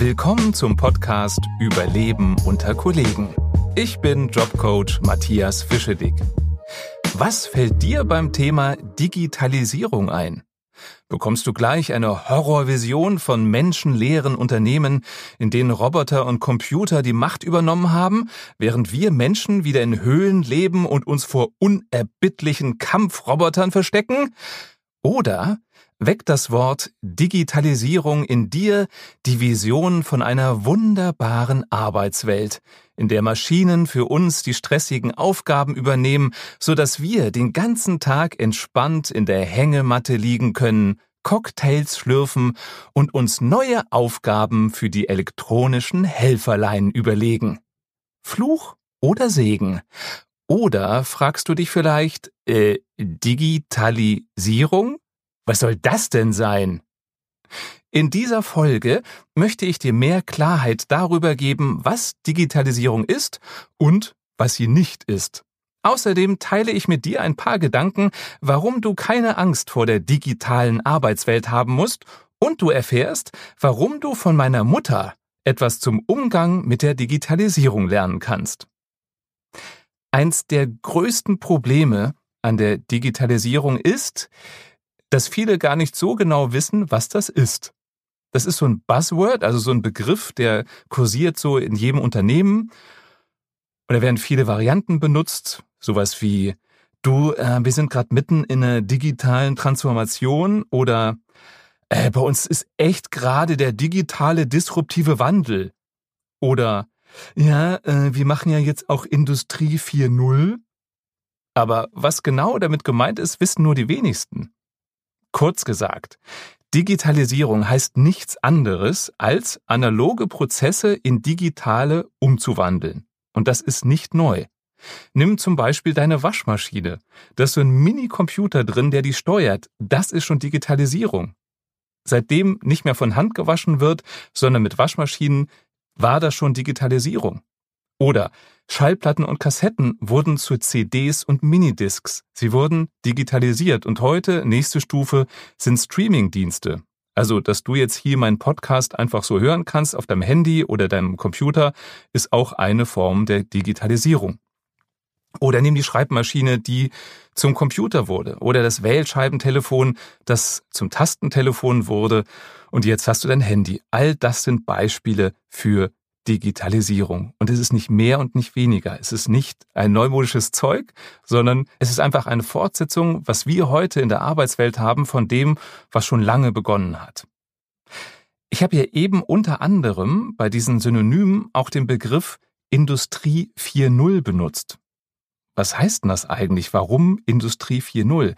Willkommen zum Podcast Überleben unter Kollegen. Ich bin Jobcoach Matthias Fischedick. Was fällt dir beim Thema Digitalisierung ein? Bekommst du gleich eine Horrorvision von menschenleeren Unternehmen, in denen Roboter und Computer die Macht übernommen haben, während wir Menschen wieder in Höhlen leben und uns vor unerbittlichen Kampfrobotern verstecken? Oder weckt das Wort Digitalisierung in dir die Vision von einer wunderbaren Arbeitswelt, in der Maschinen für uns die stressigen Aufgaben übernehmen, so dass wir den ganzen Tag entspannt in der Hängematte liegen können, Cocktails schlürfen und uns neue Aufgaben für die elektronischen Helferlein überlegen. Fluch oder Segen? Oder fragst du dich vielleicht, äh, Digitalisierung? Was soll das denn sein? In dieser Folge möchte ich dir mehr Klarheit darüber geben, was Digitalisierung ist und was sie nicht ist. Außerdem teile ich mit dir ein paar Gedanken, warum du keine Angst vor der digitalen Arbeitswelt haben musst und du erfährst, warum du von meiner Mutter etwas zum Umgang mit der Digitalisierung lernen kannst. Eins der größten Probleme an der Digitalisierung ist, dass viele gar nicht so genau wissen, was das ist. Das ist so ein Buzzword, also so ein Begriff, der kursiert so in jedem Unternehmen. Und da werden viele Varianten benutzt, sowas wie du, äh, wir sind gerade mitten in einer digitalen Transformation oder äh, bei uns ist echt gerade der digitale disruptive Wandel oder ja, äh, wir machen ja jetzt auch Industrie 4.0. Aber was genau damit gemeint ist, wissen nur die wenigsten. Kurz gesagt, Digitalisierung heißt nichts anderes, als analoge Prozesse in digitale umzuwandeln. Und das ist nicht neu. Nimm zum Beispiel deine Waschmaschine. Da ist so ein Mini-Computer drin, der die steuert. Das ist schon Digitalisierung. Seitdem nicht mehr von Hand gewaschen wird, sondern mit Waschmaschinen, war das schon Digitalisierung. Oder Schallplatten und Kassetten wurden zu CDs und Minidiscs. Sie wurden digitalisiert und heute, nächste Stufe, sind Streaming-Dienste. Also, dass du jetzt hier meinen Podcast einfach so hören kannst auf deinem Handy oder deinem Computer, ist auch eine Form der Digitalisierung. Oder nimm die Schreibmaschine, die zum Computer wurde. Oder das Wählscheibentelefon, das zum Tastentelefon wurde. Und jetzt hast du dein Handy. All das sind Beispiele für Digitalisierung. Und es ist nicht mehr und nicht weniger. Es ist nicht ein neumodisches Zeug, sondern es ist einfach eine Fortsetzung, was wir heute in der Arbeitswelt haben, von dem, was schon lange begonnen hat. Ich habe hier eben unter anderem bei diesen Synonymen auch den Begriff Industrie 4.0 benutzt. Was heißt denn das eigentlich? Warum Industrie 4.0?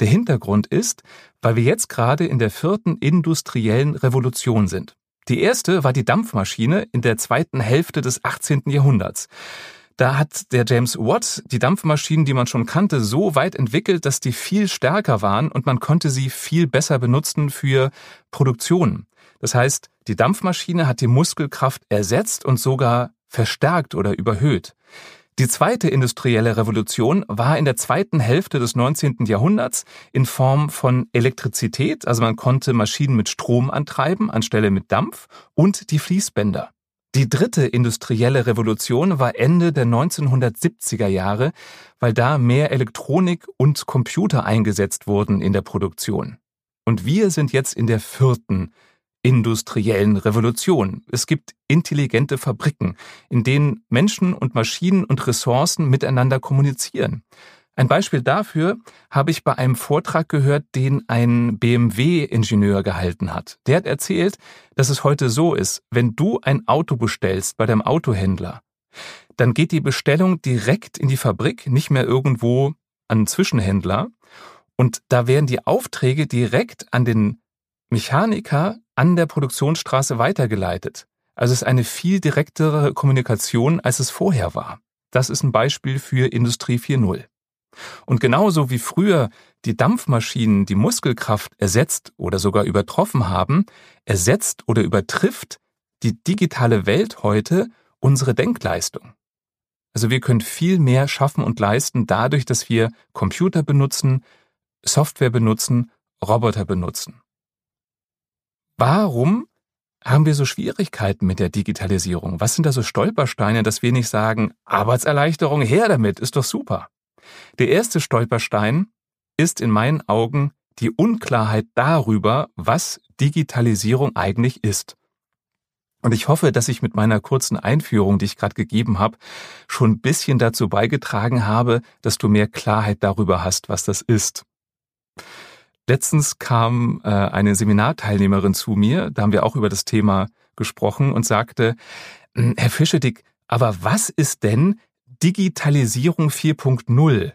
Der Hintergrund ist, weil wir jetzt gerade in der vierten industriellen Revolution sind. Die erste war die Dampfmaschine in der zweiten Hälfte des 18. Jahrhunderts. Da hat der James Watt die Dampfmaschinen, die man schon kannte, so weit entwickelt, dass die viel stärker waren und man konnte sie viel besser benutzen für Produktion. Das heißt, die Dampfmaschine hat die Muskelkraft ersetzt und sogar verstärkt oder überhöht. Die zweite industrielle Revolution war in der zweiten Hälfte des 19. Jahrhunderts in Form von Elektrizität, also man konnte Maschinen mit Strom antreiben anstelle mit Dampf und die Fließbänder. Die dritte industrielle Revolution war Ende der 1970er Jahre, weil da mehr Elektronik und Computer eingesetzt wurden in der Produktion. Und wir sind jetzt in der vierten industriellen Revolution. Es gibt intelligente Fabriken, in denen Menschen und Maschinen und Ressourcen miteinander kommunizieren. Ein Beispiel dafür habe ich bei einem Vortrag gehört, den ein BMW-Ingenieur gehalten hat. Der hat erzählt, dass es heute so ist, wenn du ein Auto bestellst bei deinem Autohändler, dann geht die Bestellung direkt in die Fabrik, nicht mehr irgendwo an einen Zwischenhändler. Und da werden die Aufträge direkt an den Mechaniker an der Produktionsstraße weitergeleitet. Also es ist eine viel direktere Kommunikation, als es vorher war. Das ist ein Beispiel für Industrie 4.0. Und genauso wie früher die Dampfmaschinen die Muskelkraft ersetzt oder sogar übertroffen haben, ersetzt oder übertrifft die digitale Welt heute unsere Denkleistung. Also wir können viel mehr schaffen und leisten dadurch, dass wir Computer benutzen, Software benutzen, Roboter benutzen. Warum haben wir so Schwierigkeiten mit der Digitalisierung? Was sind da so Stolpersteine, dass wir nicht sagen, Arbeitserleichterung, her damit, ist doch super. Der erste Stolperstein ist in meinen Augen die Unklarheit darüber, was Digitalisierung eigentlich ist. Und ich hoffe, dass ich mit meiner kurzen Einführung, die ich gerade gegeben habe, schon ein bisschen dazu beigetragen habe, dass du mehr Klarheit darüber hast, was das ist. Letztens kam äh, eine Seminarteilnehmerin zu mir, da haben wir auch über das Thema gesprochen und sagte, hm, Herr Fischedick, aber was ist denn Digitalisierung 4.0?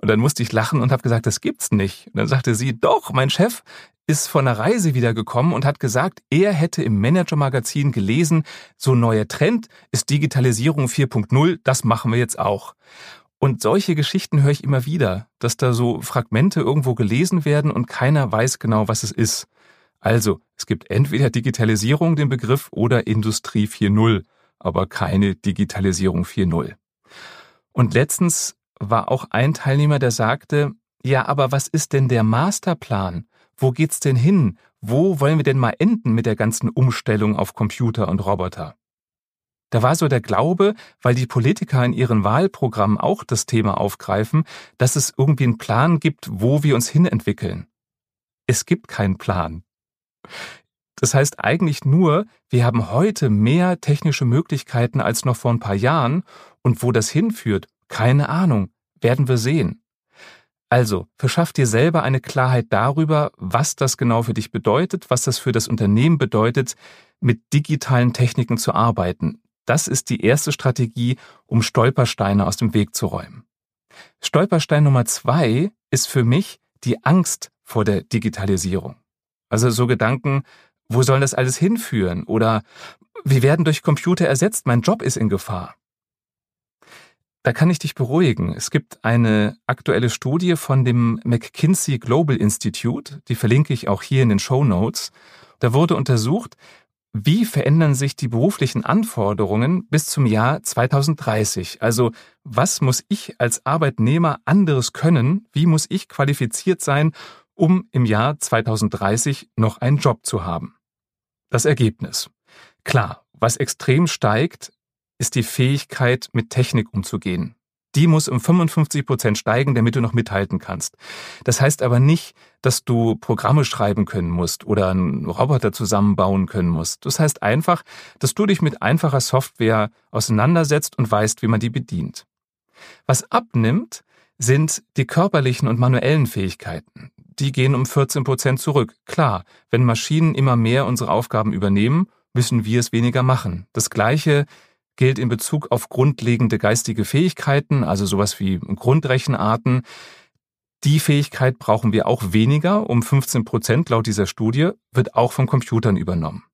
Und dann musste ich lachen und habe gesagt, das gibt's nicht. Und dann sagte sie, doch, mein Chef ist von einer Reise wiedergekommen und hat gesagt, er hätte im Manager-Magazin gelesen, so neuer Trend ist Digitalisierung 4.0, das machen wir jetzt auch. Und solche Geschichten höre ich immer wieder, dass da so Fragmente irgendwo gelesen werden und keiner weiß genau, was es ist. Also, es gibt entweder Digitalisierung, den Begriff, oder Industrie 4.0, aber keine Digitalisierung 4.0. Und letztens war auch ein Teilnehmer, der sagte, ja, aber was ist denn der Masterplan? Wo geht's denn hin? Wo wollen wir denn mal enden mit der ganzen Umstellung auf Computer und Roboter? Da war so der Glaube, weil die Politiker in ihren Wahlprogrammen auch das Thema aufgreifen, dass es irgendwie einen Plan gibt, wo wir uns hinentwickeln. Es gibt keinen Plan. Das heißt eigentlich nur, wir haben heute mehr technische Möglichkeiten als noch vor ein paar Jahren und wo das hinführt, keine Ahnung, werden wir sehen. Also, verschaff dir selber eine Klarheit darüber, was das genau für dich bedeutet, was das für das Unternehmen bedeutet, mit digitalen Techniken zu arbeiten. Das ist die erste Strategie, um Stolpersteine aus dem Weg zu räumen. Stolperstein Nummer zwei ist für mich die Angst vor der Digitalisierung. Also so Gedanken, wo soll das alles hinführen? Oder wir werden durch Computer ersetzt, mein Job ist in Gefahr. Da kann ich dich beruhigen. Es gibt eine aktuelle Studie von dem McKinsey Global Institute, die verlinke ich auch hier in den Show Notes. Da wurde untersucht, wie verändern sich die beruflichen Anforderungen bis zum Jahr 2030? Also was muss ich als Arbeitnehmer anderes können? Wie muss ich qualifiziert sein, um im Jahr 2030 noch einen Job zu haben? Das Ergebnis. Klar, was extrem steigt, ist die Fähigkeit, mit Technik umzugehen. Die muss um 55 Prozent steigen, damit du noch mithalten kannst. Das heißt aber nicht, dass du Programme schreiben können musst oder einen Roboter zusammenbauen können musst. Das heißt einfach, dass du dich mit einfacher Software auseinandersetzt und weißt, wie man die bedient. Was abnimmt, sind die körperlichen und manuellen Fähigkeiten. Die gehen um 14 Prozent zurück. Klar, wenn Maschinen immer mehr unsere Aufgaben übernehmen, müssen wir es weniger machen. Das Gleiche gilt in Bezug auf grundlegende geistige Fähigkeiten, also sowas wie Grundrechenarten. Die Fähigkeit brauchen wir auch weniger, um 15 Prozent laut dieser Studie, wird auch von Computern übernommen.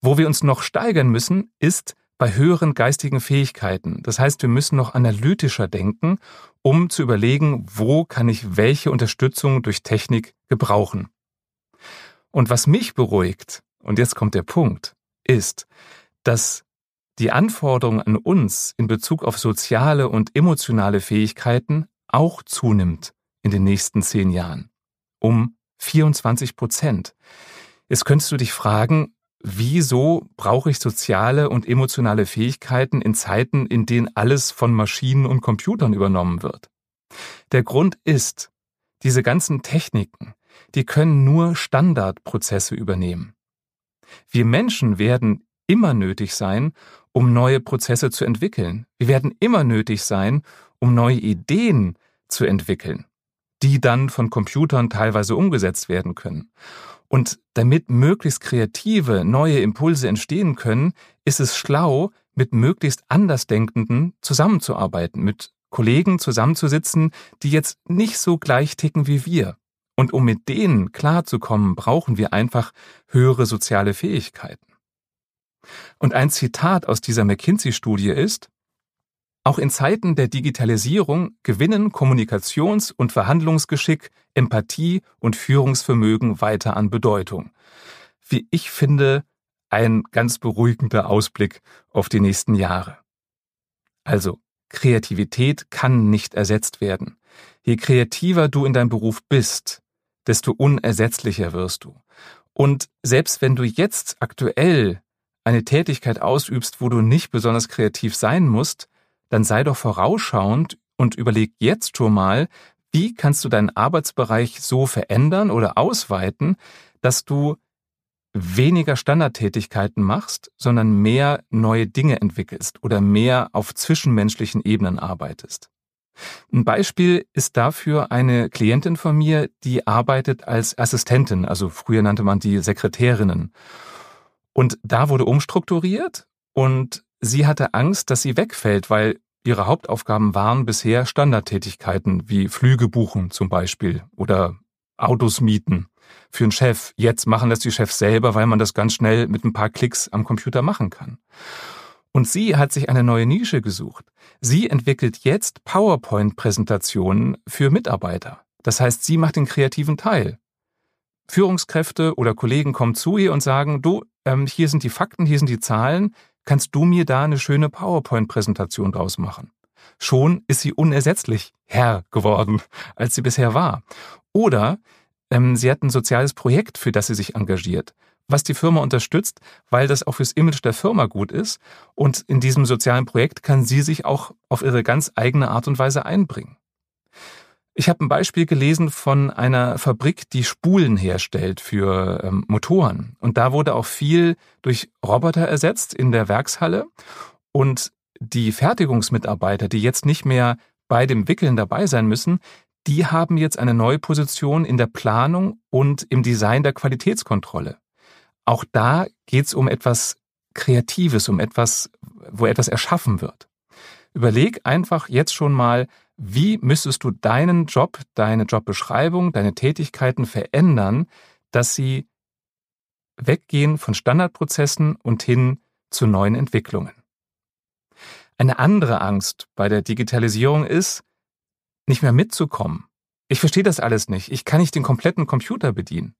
Wo wir uns noch steigern müssen, ist bei höheren geistigen Fähigkeiten. Das heißt, wir müssen noch analytischer denken, um zu überlegen, wo kann ich welche Unterstützung durch Technik gebrauchen. Und was mich beruhigt, und jetzt kommt der Punkt, ist, dass die Anforderung an uns in Bezug auf soziale und emotionale Fähigkeiten auch zunimmt in den nächsten zehn Jahren. Um 24 Prozent. Jetzt könntest du dich fragen, wieso brauche ich soziale und emotionale Fähigkeiten in Zeiten, in denen alles von Maschinen und Computern übernommen wird? Der Grund ist, diese ganzen Techniken, die können nur Standardprozesse übernehmen. Wir Menschen werden immer nötig sein, um neue Prozesse zu entwickeln. Wir werden immer nötig sein, um neue Ideen zu entwickeln, die dann von Computern teilweise umgesetzt werden können. Und damit möglichst kreative, neue Impulse entstehen können, ist es schlau, mit möglichst Andersdenkenden zusammenzuarbeiten, mit Kollegen zusammenzusitzen, die jetzt nicht so gleich ticken wie wir. Und um mit denen klarzukommen, brauchen wir einfach höhere soziale Fähigkeiten. Und ein Zitat aus dieser McKinsey-Studie ist, auch in Zeiten der Digitalisierung gewinnen Kommunikations- und Verhandlungsgeschick, Empathie und Führungsvermögen weiter an Bedeutung. Wie ich finde, ein ganz beruhigender Ausblick auf die nächsten Jahre. Also, Kreativität kann nicht ersetzt werden. Je kreativer du in deinem Beruf bist, desto unersetzlicher wirst du. Und selbst wenn du jetzt aktuell eine Tätigkeit ausübst, wo du nicht besonders kreativ sein musst, dann sei doch vorausschauend und überleg jetzt schon mal, wie kannst du deinen Arbeitsbereich so verändern oder ausweiten, dass du weniger Standardtätigkeiten machst, sondern mehr neue Dinge entwickelst oder mehr auf zwischenmenschlichen Ebenen arbeitest. Ein Beispiel ist dafür eine Klientin von mir, die arbeitet als Assistentin, also früher nannte man die Sekretärinnen. Und da wurde umstrukturiert und sie hatte Angst, dass sie wegfällt, weil ihre Hauptaufgaben waren bisher Standardtätigkeiten wie Flüge buchen zum Beispiel oder Autos mieten für einen Chef. Jetzt machen das die Chefs selber, weil man das ganz schnell mit ein paar Klicks am Computer machen kann. Und sie hat sich eine neue Nische gesucht. Sie entwickelt jetzt PowerPoint-Präsentationen für Mitarbeiter. Das heißt, sie macht den kreativen Teil. Führungskräfte oder Kollegen kommen zu ihr und sagen, du, ähm, hier sind die Fakten, hier sind die Zahlen, kannst du mir da eine schöne PowerPoint-Präsentation draus machen? Schon ist sie unersetzlich Herr geworden, als sie bisher war. Oder ähm, sie hat ein soziales Projekt, für das sie sich engagiert, was die Firma unterstützt, weil das auch fürs Image der Firma gut ist. Und in diesem sozialen Projekt kann sie sich auch auf ihre ganz eigene Art und Weise einbringen. Ich habe ein Beispiel gelesen von einer Fabrik, die Spulen herstellt für ähm, Motoren. Und da wurde auch viel durch Roboter ersetzt in der Werkshalle. Und die Fertigungsmitarbeiter, die jetzt nicht mehr bei dem Wickeln dabei sein müssen, die haben jetzt eine neue Position in der Planung und im Design der Qualitätskontrolle. Auch da geht es um etwas Kreatives, um etwas, wo etwas erschaffen wird. Überleg einfach jetzt schon mal, wie müsstest du deinen Job, deine Jobbeschreibung, deine Tätigkeiten verändern, dass sie weggehen von Standardprozessen und hin zu neuen Entwicklungen. Eine andere Angst bei der Digitalisierung ist, nicht mehr mitzukommen. Ich verstehe das alles nicht. Ich kann nicht den kompletten Computer bedienen.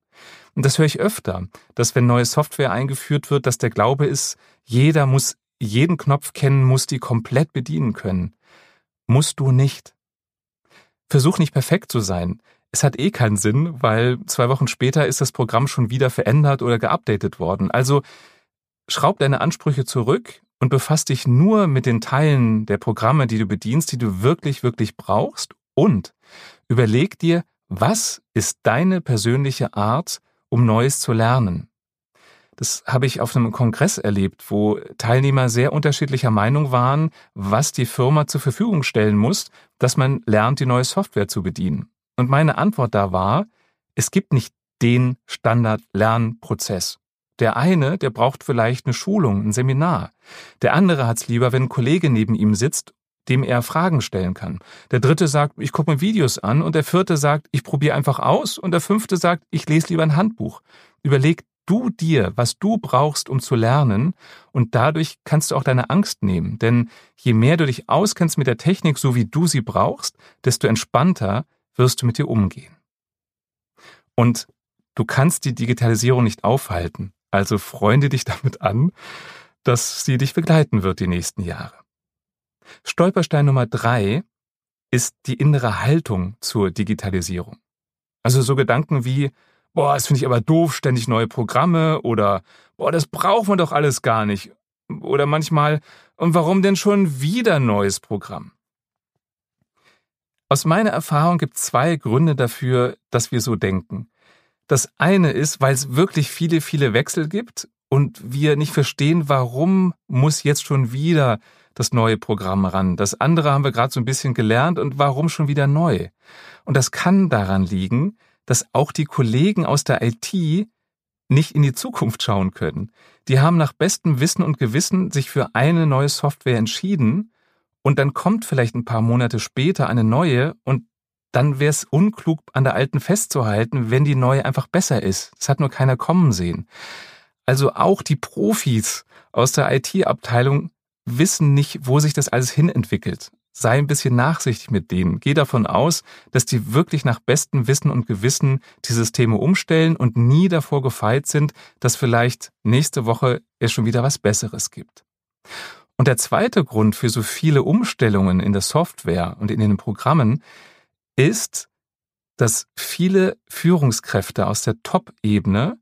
Und das höre ich öfter, dass wenn neue Software eingeführt wird, dass der Glaube ist, jeder muss jeden Knopf kennen, muss die komplett bedienen können. Musst du nicht. Versuch nicht perfekt zu sein. Es hat eh keinen Sinn, weil zwei Wochen später ist das Programm schon wieder verändert oder geupdatet worden. Also schraub deine Ansprüche zurück und befass dich nur mit den Teilen der Programme, die du bedienst, die du wirklich, wirklich brauchst und überleg dir, was ist deine persönliche Art, um Neues zu lernen? Das habe ich auf einem Kongress erlebt, wo Teilnehmer sehr unterschiedlicher Meinung waren, was die Firma zur Verfügung stellen muss, dass man lernt, die neue Software zu bedienen. Und meine Antwort da war, es gibt nicht den Standard-Lernprozess. Der eine, der braucht vielleicht eine Schulung, ein Seminar. Der andere hat's lieber, wenn ein Kollege neben ihm sitzt, dem er Fragen stellen kann. Der dritte sagt, ich gucke mir Videos an und der vierte sagt, ich probiere einfach aus und der fünfte sagt, ich lese lieber ein Handbuch. Überleg du dir, was du brauchst, um zu lernen und dadurch kannst du auch deine Angst nehmen. Denn je mehr du dich auskennst mit der Technik, so wie du sie brauchst, desto entspannter wirst du mit dir umgehen. Und du kannst die Digitalisierung nicht aufhalten. Also freunde dich damit an, dass sie dich begleiten wird die nächsten Jahre. Stolperstein Nummer drei ist die innere Haltung zur Digitalisierung. Also so Gedanken wie, boah, das finde ich aber doof, ständig neue Programme oder boah, das braucht man doch alles gar nicht. Oder manchmal, und warum denn schon wieder neues Programm? Aus meiner Erfahrung gibt es zwei Gründe dafür, dass wir so denken. Das eine ist, weil es wirklich viele, viele Wechsel gibt und wir nicht verstehen, warum muss jetzt schon wieder das neue Programm ran. Das andere haben wir gerade so ein bisschen gelernt und warum schon wieder neu. Und das kann daran liegen, dass auch die Kollegen aus der IT nicht in die Zukunft schauen können. Die haben nach bestem Wissen und Gewissen sich für eine neue Software entschieden und dann kommt vielleicht ein paar Monate später eine neue und dann wäre es unklug, an der alten festzuhalten, wenn die neue einfach besser ist. Das hat nur keiner kommen sehen. Also auch die Profis aus der IT-Abteilung wissen nicht, wo sich das alles hin entwickelt. Sei ein bisschen nachsichtig mit denen. Geh davon aus, dass die wirklich nach bestem Wissen und Gewissen die Systeme umstellen und nie davor gefeit sind, dass vielleicht nächste Woche es schon wieder was Besseres gibt. Und der zweite Grund für so viele Umstellungen in der Software und in den Programmen ist, dass viele Führungskräfte aus der Top-Ebene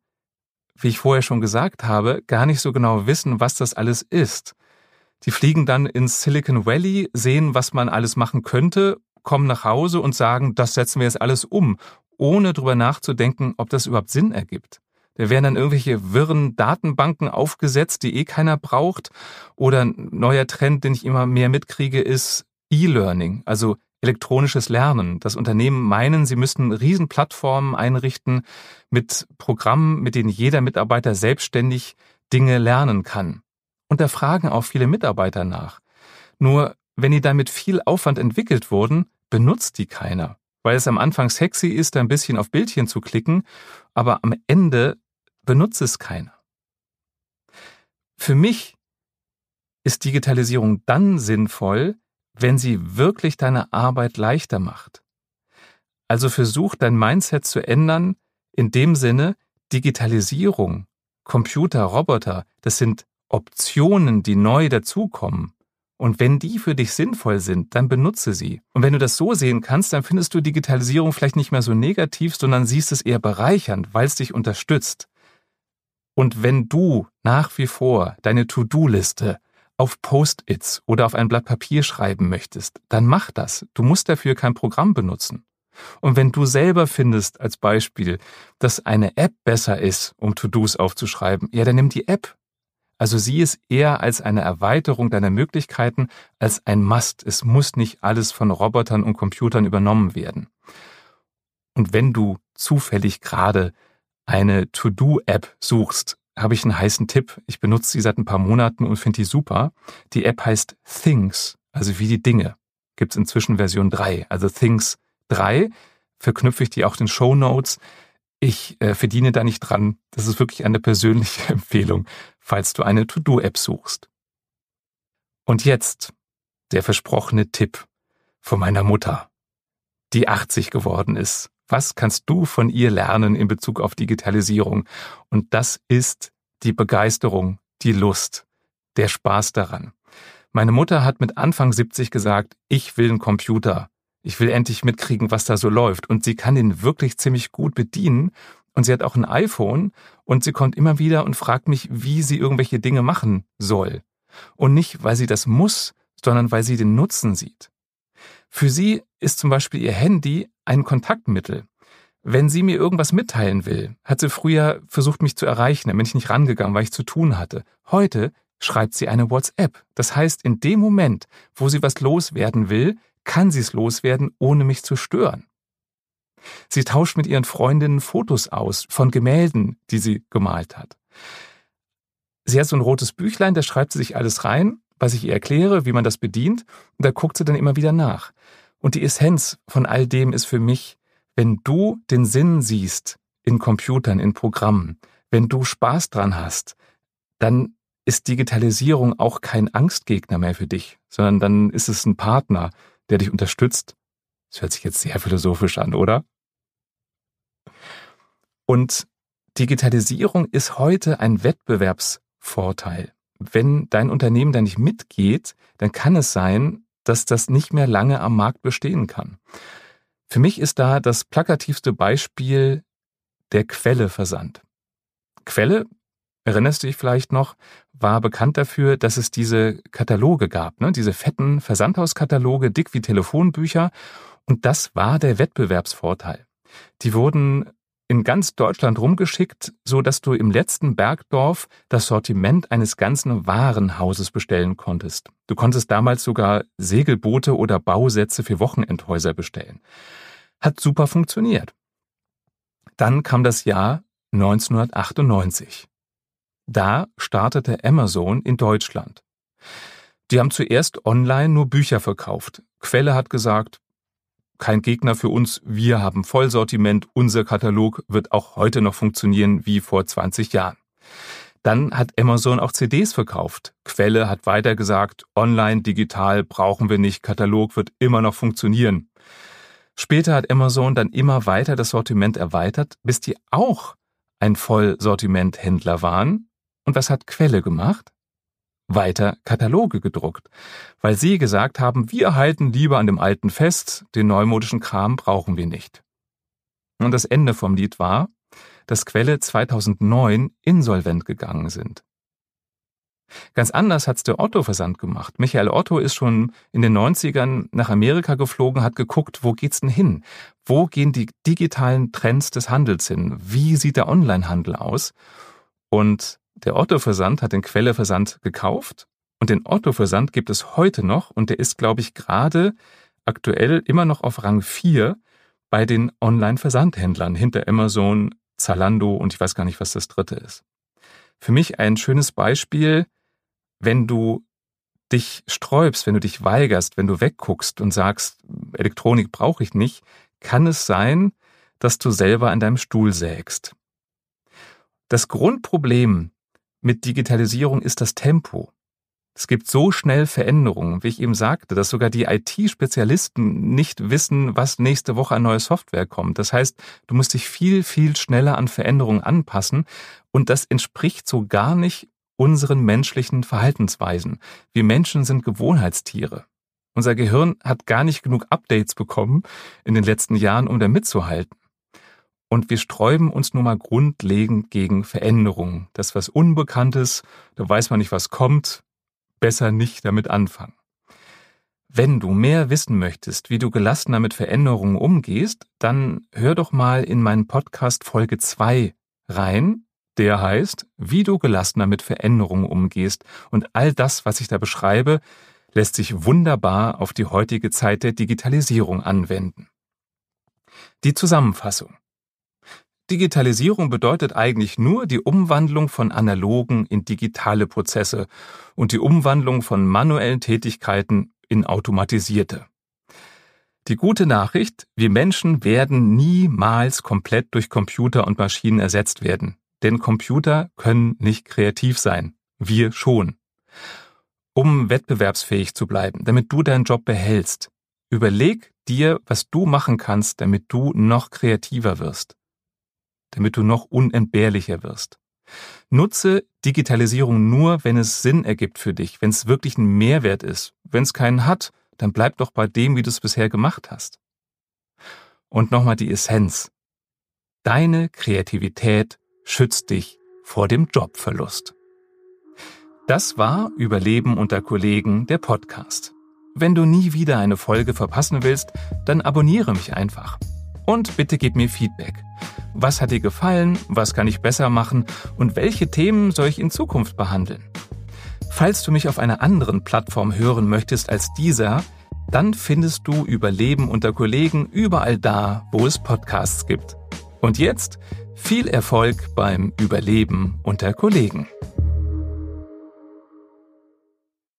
wie ich vorher schon gesagt habe, gar nicht so genau wissen, was das alles ist. Die fliegen dann ins Silicon Valley, sehen, was man alles machen könnte, kommen nach Hause und sagen, das setzen wir jetzt alles um, ohne drüber nachzudenken, ob das überhaupt Sinn ergibt. Da werden dann irgendwelche wirren Datenbanken aufgesetzt, die eh keiner braucht. Oder ein neuer Trend, den ich immer mehr mitkriege, ist E-Learning, also elektronisches Lernen. Das Unternehmen meinen, sie müssten Riesenplattformen einrichten mit Programmen, mit denen jeder Mitarbeiter selbstständig Dinge lernen kann. Und da fragen auch viele Mitarbeiter nach. Nur wenn die dann mit viel Aufwand entwickelt wurden, benutzt die keiner, weil es am Anfang sexy ist, ein bisschen auf Bildchen zu klicken, aber am Ende benutzt es keiner. Für mich ist Digitalisierung dann sinnvoll, wenn sie wirklich deine Arbeit leichter macht. Also versuch dein Mindset zu ändern, in dem Sinne, Digitalisierung, Computer, Roboter, das sind Optionen, die neu dazukommen. Und wenn die für dich sinnvoll sind, dann benutze sie. Und wenn du das so sehen kannst, dann findest du Digitalisierung vielleicht nicht mehr so negativ, sondern siehst es eher bereichernd, weil es dich unterstützt. Und wenn du nach wie vor deine To-Do-Liste auf Post-its oder auf ein Blatt Papier schreiben möchtest, dann mach das. Du musst dafür kein Programm benutzen. Und wenn du selber findest, als Beispiel, dass eine App besser ist, um To-Dos aufzuschreiben, ja, dann nimm die App. Also sieh es eher als eine Erweiterung deiner Möglichkeiten als ein Must. Es muss nicht alles von Robotern und Computern übernommen werden. Und wenn du zufällig gerade eine To-Do-App suchst, habe ich einen heißen Tipp. Ich benutze sie seit ein paar Monaten und finde die super. Die App heißt Things, also wie die Dinge. Gibt es inzwischen Version 3, also Things 3. Verknüpfe ich die auch in Show Notes. Ich äh, verdiene da nicht dran. Das ist wirklich eine persönliche Empfehlung, falls du eine To-Do-App suchst. Und jetzt der versprochene Tipp von meiner Mutter, die 80 geworden ist was kannst du von ihr lernen in Bezug auf Digitalisierung? Und das ist die Begeisterung, die Lust, der Spaß daran. Meine Mutter hat mit Anfang 70 gesagt, ich will einen Computer. Ich will endlich mitkriegen, was da so läuft. Und sie kann den wirklich ziemlich gut bedienen. Und sie hat auch ein iPhone und sie kommt immer wieder und fragt mich, wie sie irgendwelche Dinge machen soll. Und nicht, weil sie das muss, sondern weil sie den Nutzen sieht. Für sie ist zum Beispiel ihr Handy ein Kontaktmittel. Wenn sie mir irgendwas mitteilen will, hat sie früher versucht, mich zu erreichen, dann bin ich nicht rangegangen, weil ich zu tun hatte. Heute schreibt sie eine WhatsApp. Das heißt, in dem Moment, wo sie was loswerden will, kann sie es loswerden, ohne mich zu stören. Sie tauscht mit ihren Freundinnen Fotos aus von Gemälden, die sie gemalt hat. Sie hat so ein rotes Büchlein, da schreibt sie sich alles rein, was ich ihr erkläre, wie man das bedient, und da guckt sie dann immer wieder nach. Und die Essenz von all dem ist für mich, wenn du den Sinn siehst in Computern, in Programmen, wenn du Spaß dran hast, dann ist Digitalisierung auch kein Angstgegner mehr für dich, sondern dann ist es ein Partner, der dich unterstützt. Das hört sich jetzt sehr philosophisch an, oder? Und Digitalisierung ist heute ein Wettbewerbsvorteil. Wenn dein Unternehmen da nicht mitgeht, dann kann es sein, dass das nicht mehr lange am Markt bestehen kann. Für mich ist da das plakativste Beispiel der Quelle-Versand. Quelle, erinnerst du dich vielleicht noch, war bekannt dafür, dass es diese Kataloge gab, ne? diese fetten Versandhauskataloge, dick wie Telefonbücher. Und das war der Wettbewerbsvorteil. Die wurden in ganz Deutschland rumgeschickt, so dass du im letzten Bergdorf das Sortiment eines ganzen Warenhauses bestellen konntest. Du konntest damals sogar Segelboote oder Bausätze für Wochenendhäuser bestellen. Hat super funktioniert. Dann kam das Jahr 1998. Da startete Amazon in Deutschland. Die haben zuerst online nur Bücher verkauft. Quelle hat gesagt, kein Gegner für uns, wir haben Vollsortiment, unser Katalog wird auch heute noch funktionieren wie vor 20 Jahren. Dann hat Amazon auch CDs verkauft. Quelle hat weiter gesagt, online, digital brauchen wir nicht, Katalog wird immer noch funktionieren. Später hat Amazon dann immer weiter das Sortiment erweitert, bis die auch ein Vollsortimenthändler waren. Und was hat Quelle gemacht? weiter Kataloge gedruckt, weil sie gesagt haben, wir halten lieber an dem alten fest, den neumodischen Kram brauchen wir nicht. Und das Ende vom Lied war, dass Quelle 2009 insolvent gegangen sind. Ganz anders hat's der Otto-Versand gemacht. Michael Otto ist schon in den 90ern nach Amerika geflogen, hat geguckt, wo geht's denn hin? Wo gehen die digitalen Trends des Handels hin? Wie sieht der Onlinehandel aus? Und der Otto-Versand hat den Quelle-Versand gekauft und den Otto-Versand gibt es heute noch und der ist, glaube ich, gerade aktuell immer noch auf Rang 4 bei den Online-Versandhändlern hinter Amazon, Zalando und ich weiß gar nicht, was das dritte ist. Für mich ein schönes Beispiel, wenn du dich sträubst, wenn du dich weigerst, wenn du wegguckst und sagst, Elektronik brauche ich nicht, kann es sein, dass du selber an deinem Stuhl sägst. Das Grundproblem mit Digitalisierung ist das Tempo. Es gibt so schnell Veränderungen, wie ich eben sagte, dass sogar die IT-Spezialisten nicht wissen, was nächste Woche an neue Software kommt. Das heißt, du musst dich viel, viel schneller an Veränderungen anpassen und das entspricht so gar nicht unseren menschlichen Verhaltensweisen. Wir Menschen sind Gewohnheitstiere. Unser Gehirn hat gar nicht genug Updates bekommen in den letzten Jahren, um da mitzuhalten. Und wir sträuben uns nun mal grundlegend gegen Veränderungen. Das was Unbekanntes, da weiß man nicht, was kommt, besser nicht damit anfangen. Wenn du mehr wissen möchtest, wie du gelassener mit Veränderungen umgehst, dann hör doch mal in meinen Podcast Folge 2 rein. Der heißt, wie du gelassener mit Veränderungen umgehst. Und all das, was ich da beschreibe, lässt sich wunderbar auf die heutige Zeit der Digitalisierung anwenden. Die Zusammenfassung. Digitalisierung bedeutet eigentlich nur die Umwandlung von analogen in digitale Prozesse und die Umwandlung von manuellen Tätigkeiten in automatisierte. Die gute Nachricht, wir Menschen werden niemals komplett durch Computer und Maschinen ersetzt werden, denn Computer können nicht kreativ sein, wir schon. Um wettbewerbsfähig zu bleiben, damit du deinen Job behältst, überleg dir, was du machen kannst, damit du noch kreativer wirst damit du noch unentbehrlicher wirst. Nutze Digitalisierung nur, wenn es Sinn ergibt für dich, wenn es wirklich ein Mehrwert ist. Wenn es keinen hat, dann bleib doch bei dem, wie du es bisher gemacht hast. Und nochmal die Essenz. Deine Kreativität schützt dich vor dem Jobverlust. Das war Überleben unter Kollegen, der Podcast. Wenn du nie wieder eine Folge verpassen willst, dann abonniere mich einfach. Und bitte gib mir Feedback. Was hat dir gefallen? Was kann ich besser machen? Und welche Themen soll ich in Zukunft behandeln? Falls du mich auf einer anderen Plattform hören möchtest als dieser, dann findest du Überleben unter Kollegen überall da, wo es Podcasts gibt. Und jetzt viel Erfolg beim Überleben unter Kollegen.